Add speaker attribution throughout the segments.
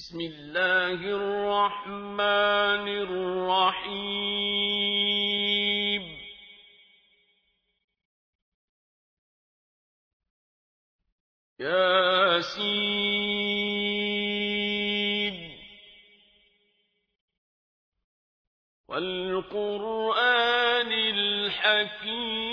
Speaker 1: بسم الله الرحمن الرحيم. يا سيد والقرآن الحكيم.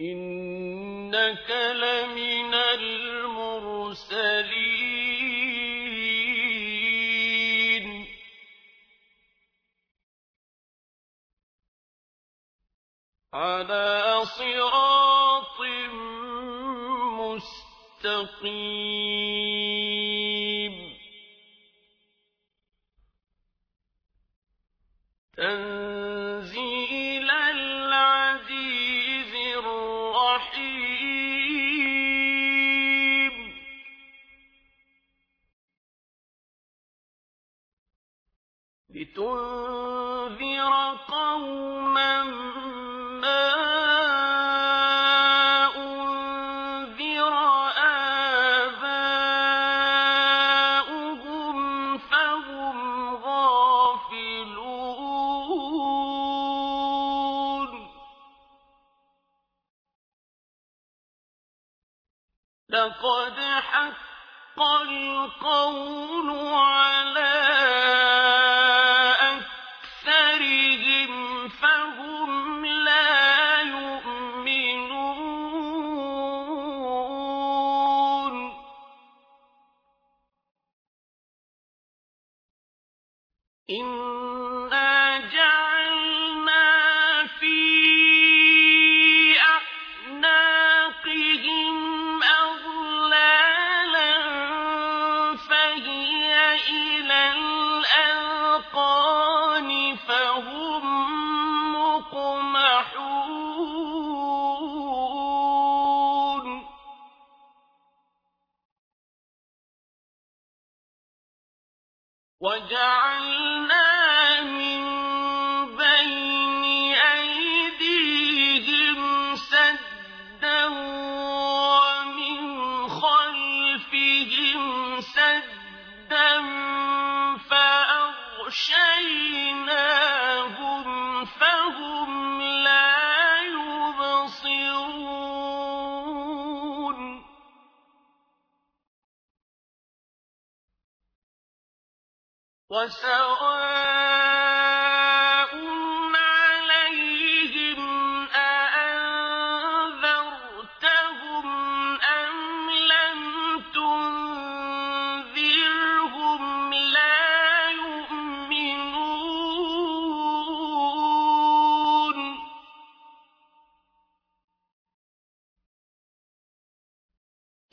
Speaker 1: إنك لمن المرسلين على صراط مستقيم لتنذر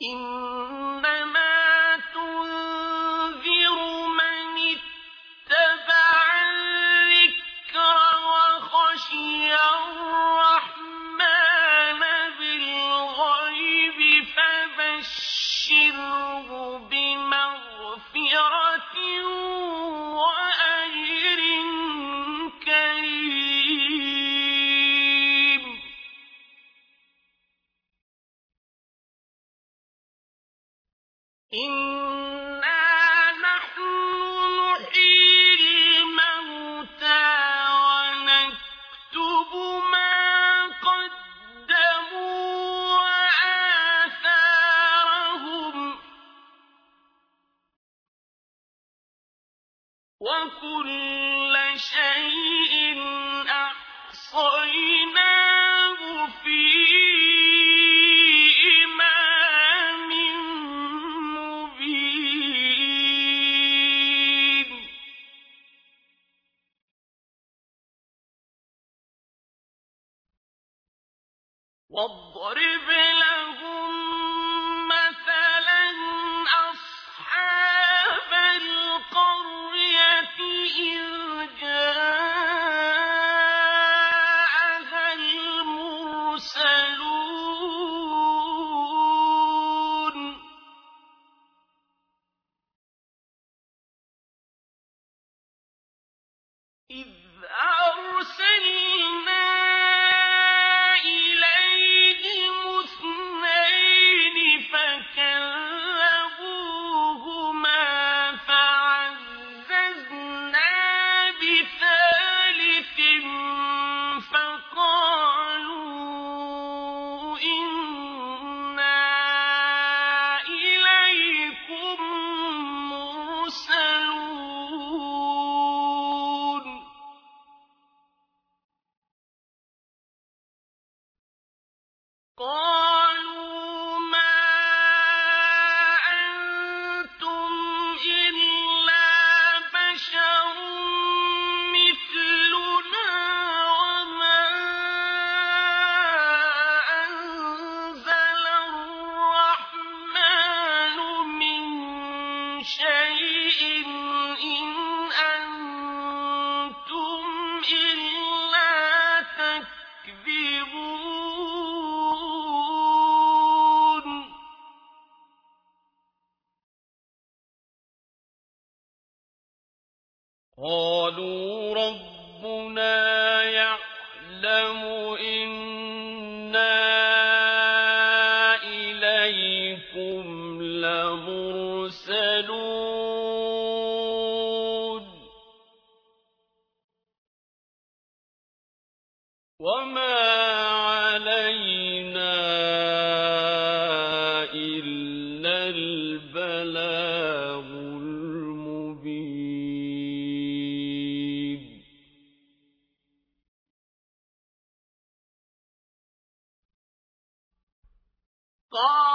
Speaker 1: 嗯。واضرب لهم قال المبين. قال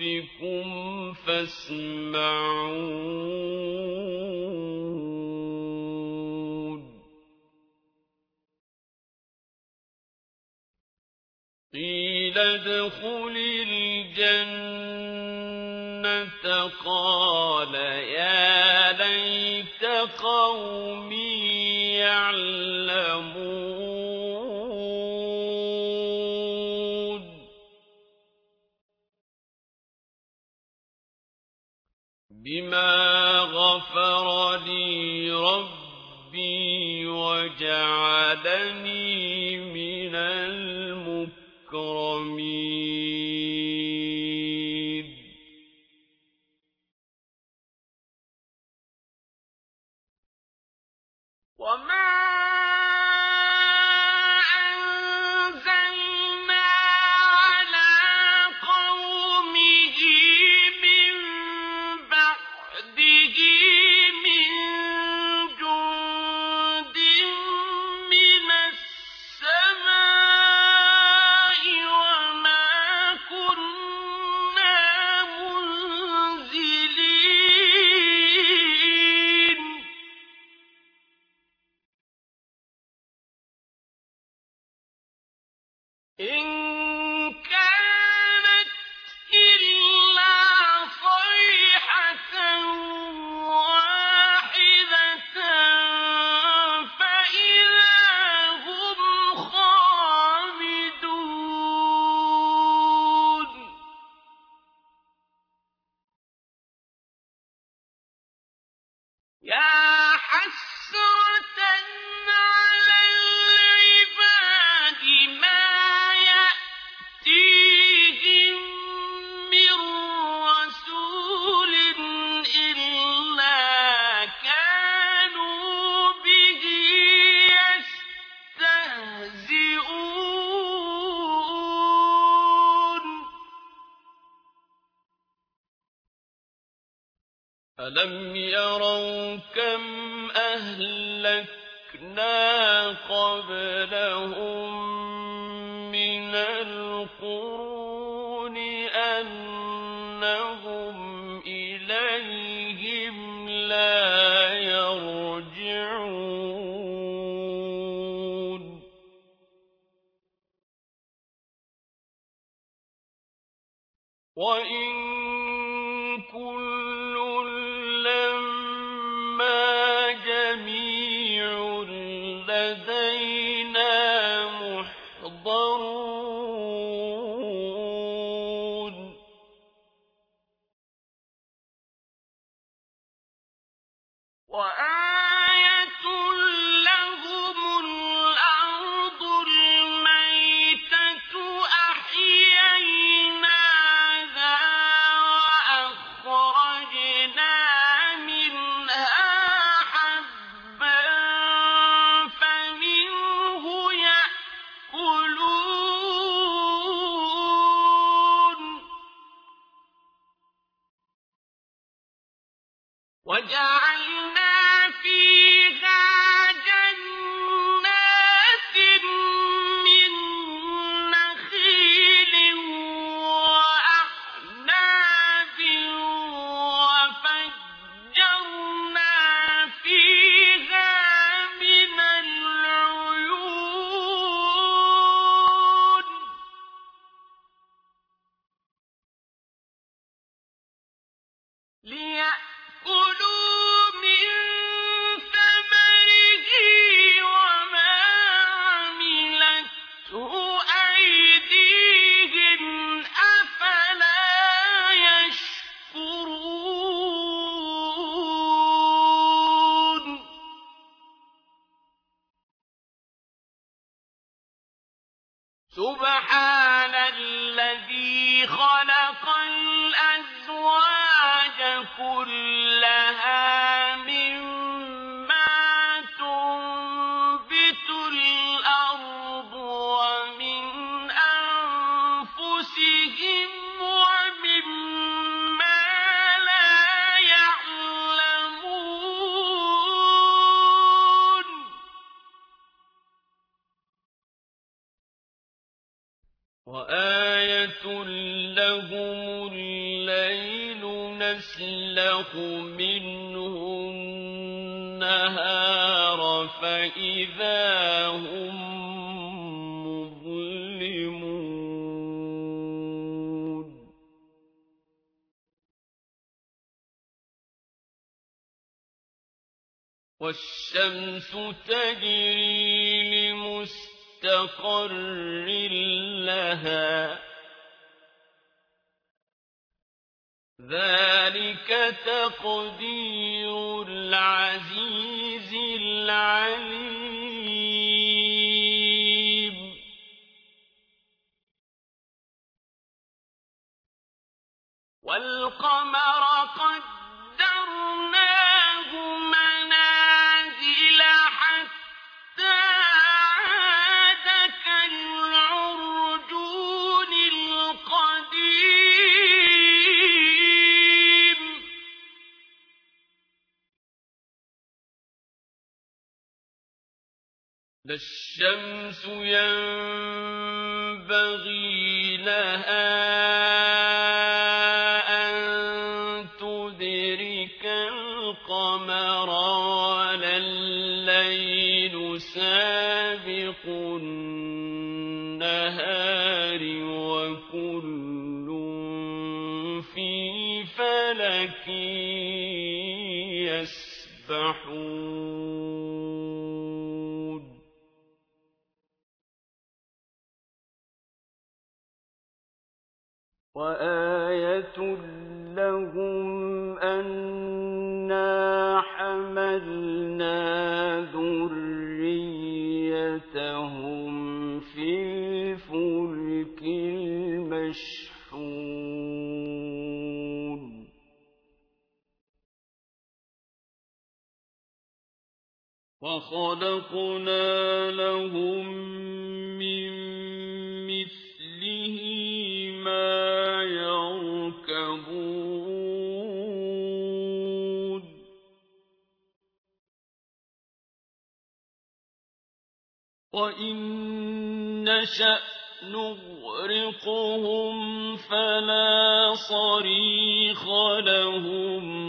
Speaker 1: ربكم فاسمعون. قيل ادخل الجنة. قال يا ليت قوم أهلكنا قبلهم وأن والشمس تجري لمستقر لها. ذلك تقدير العزيز العليم. والقمر قدرناه لا الشمس ينبغي لها أن تدرك القمر ولا الليل سابق صريخ لهم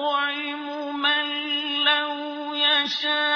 Speaker 1: يطعم من لو يشاء.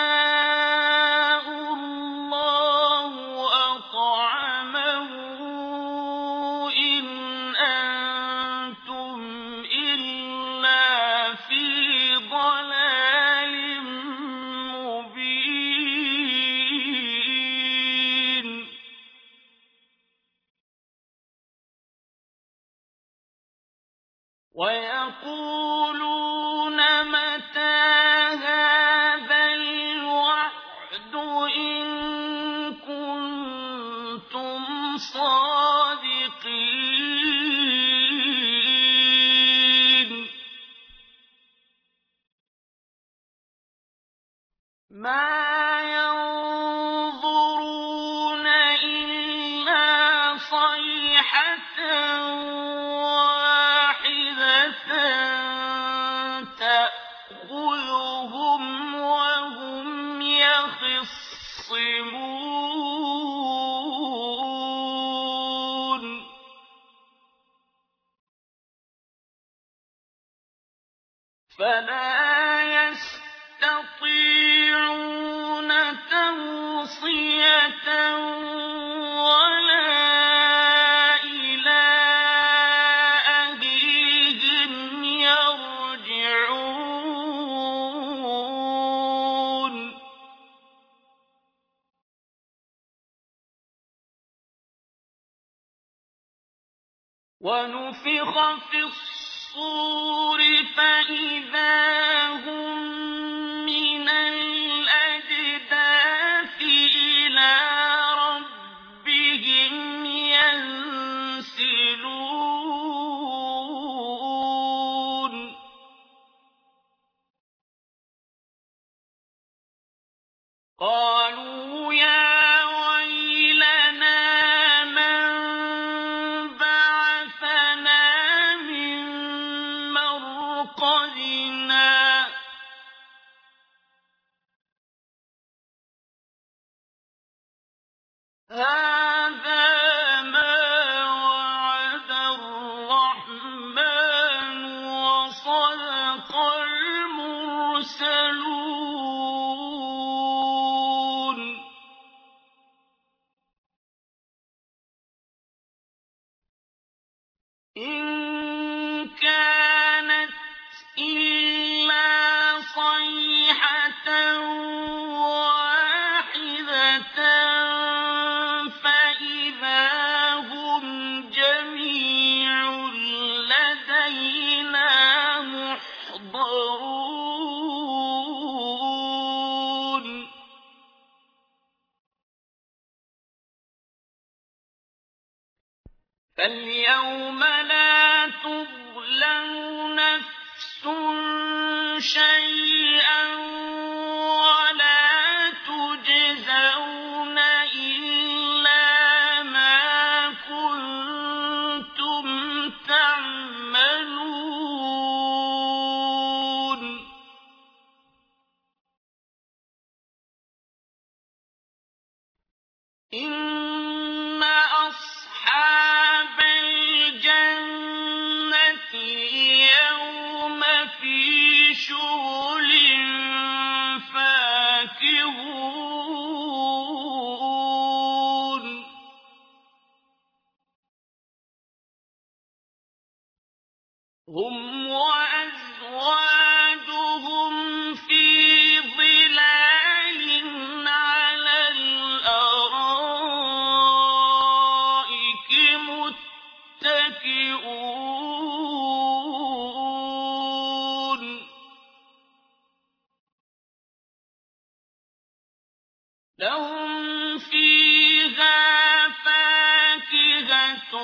Speaker 1: قَالُوا فَالْيَوْمَ لَا تُظْلَمُ نَفْسٌ شَيْئًا لَهُمْ فِيهَا فَاكِهَةٌ.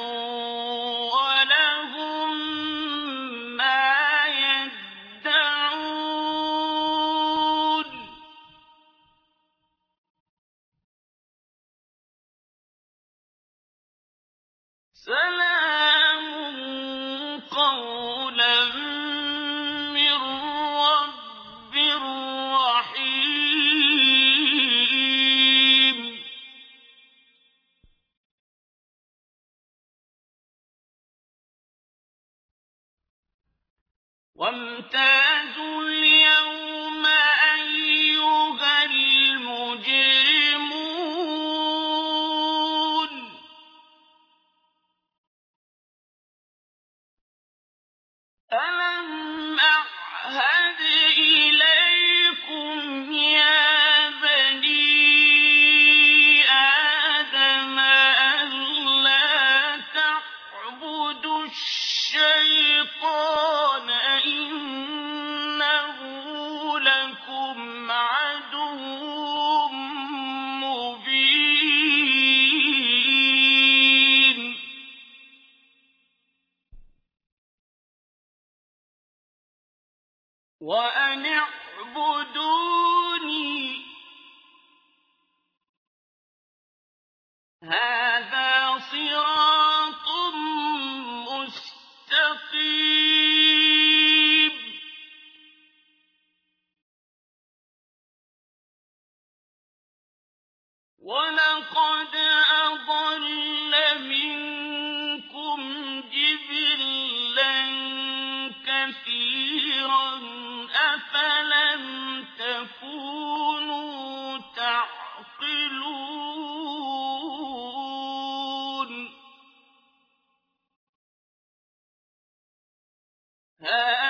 Speaker 1: ها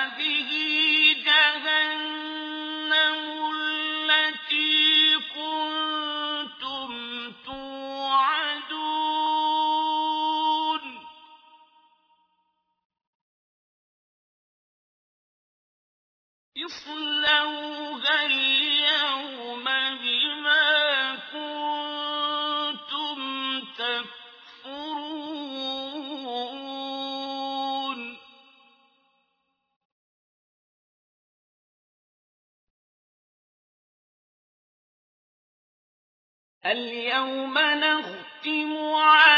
Speaker 1: الْيَوْمَ نَخْتِمُ عَلَىٰ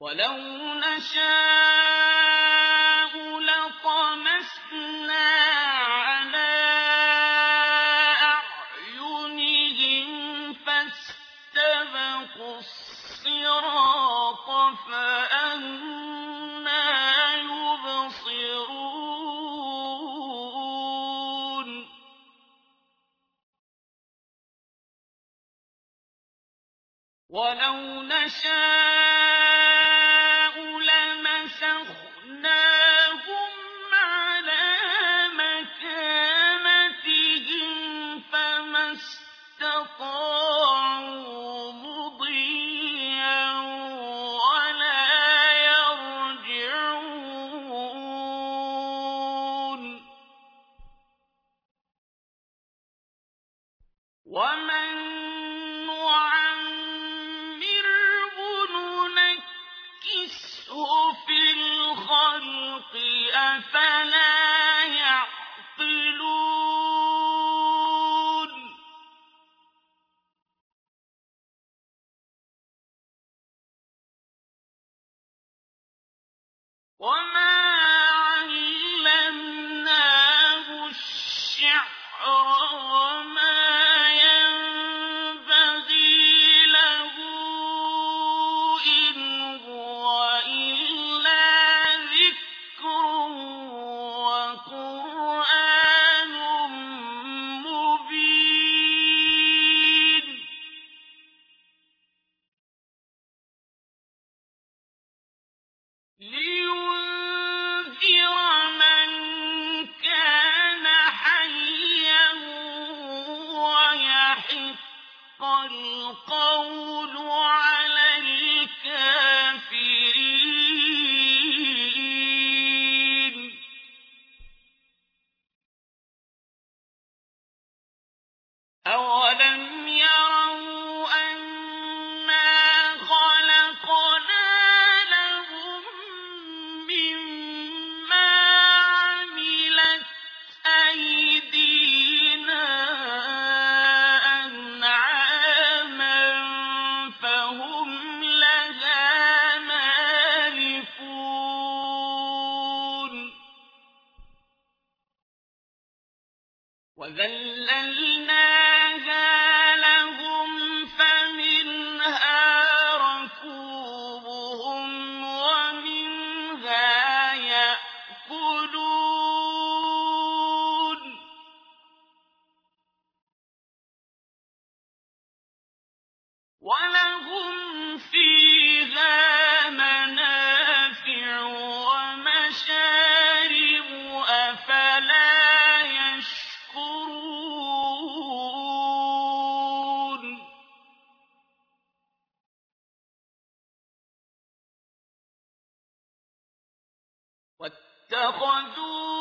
Speaker 1: وَلَوْ نَشَاءُ لَطَمَسْنَا أو وَاتَّخَذُوا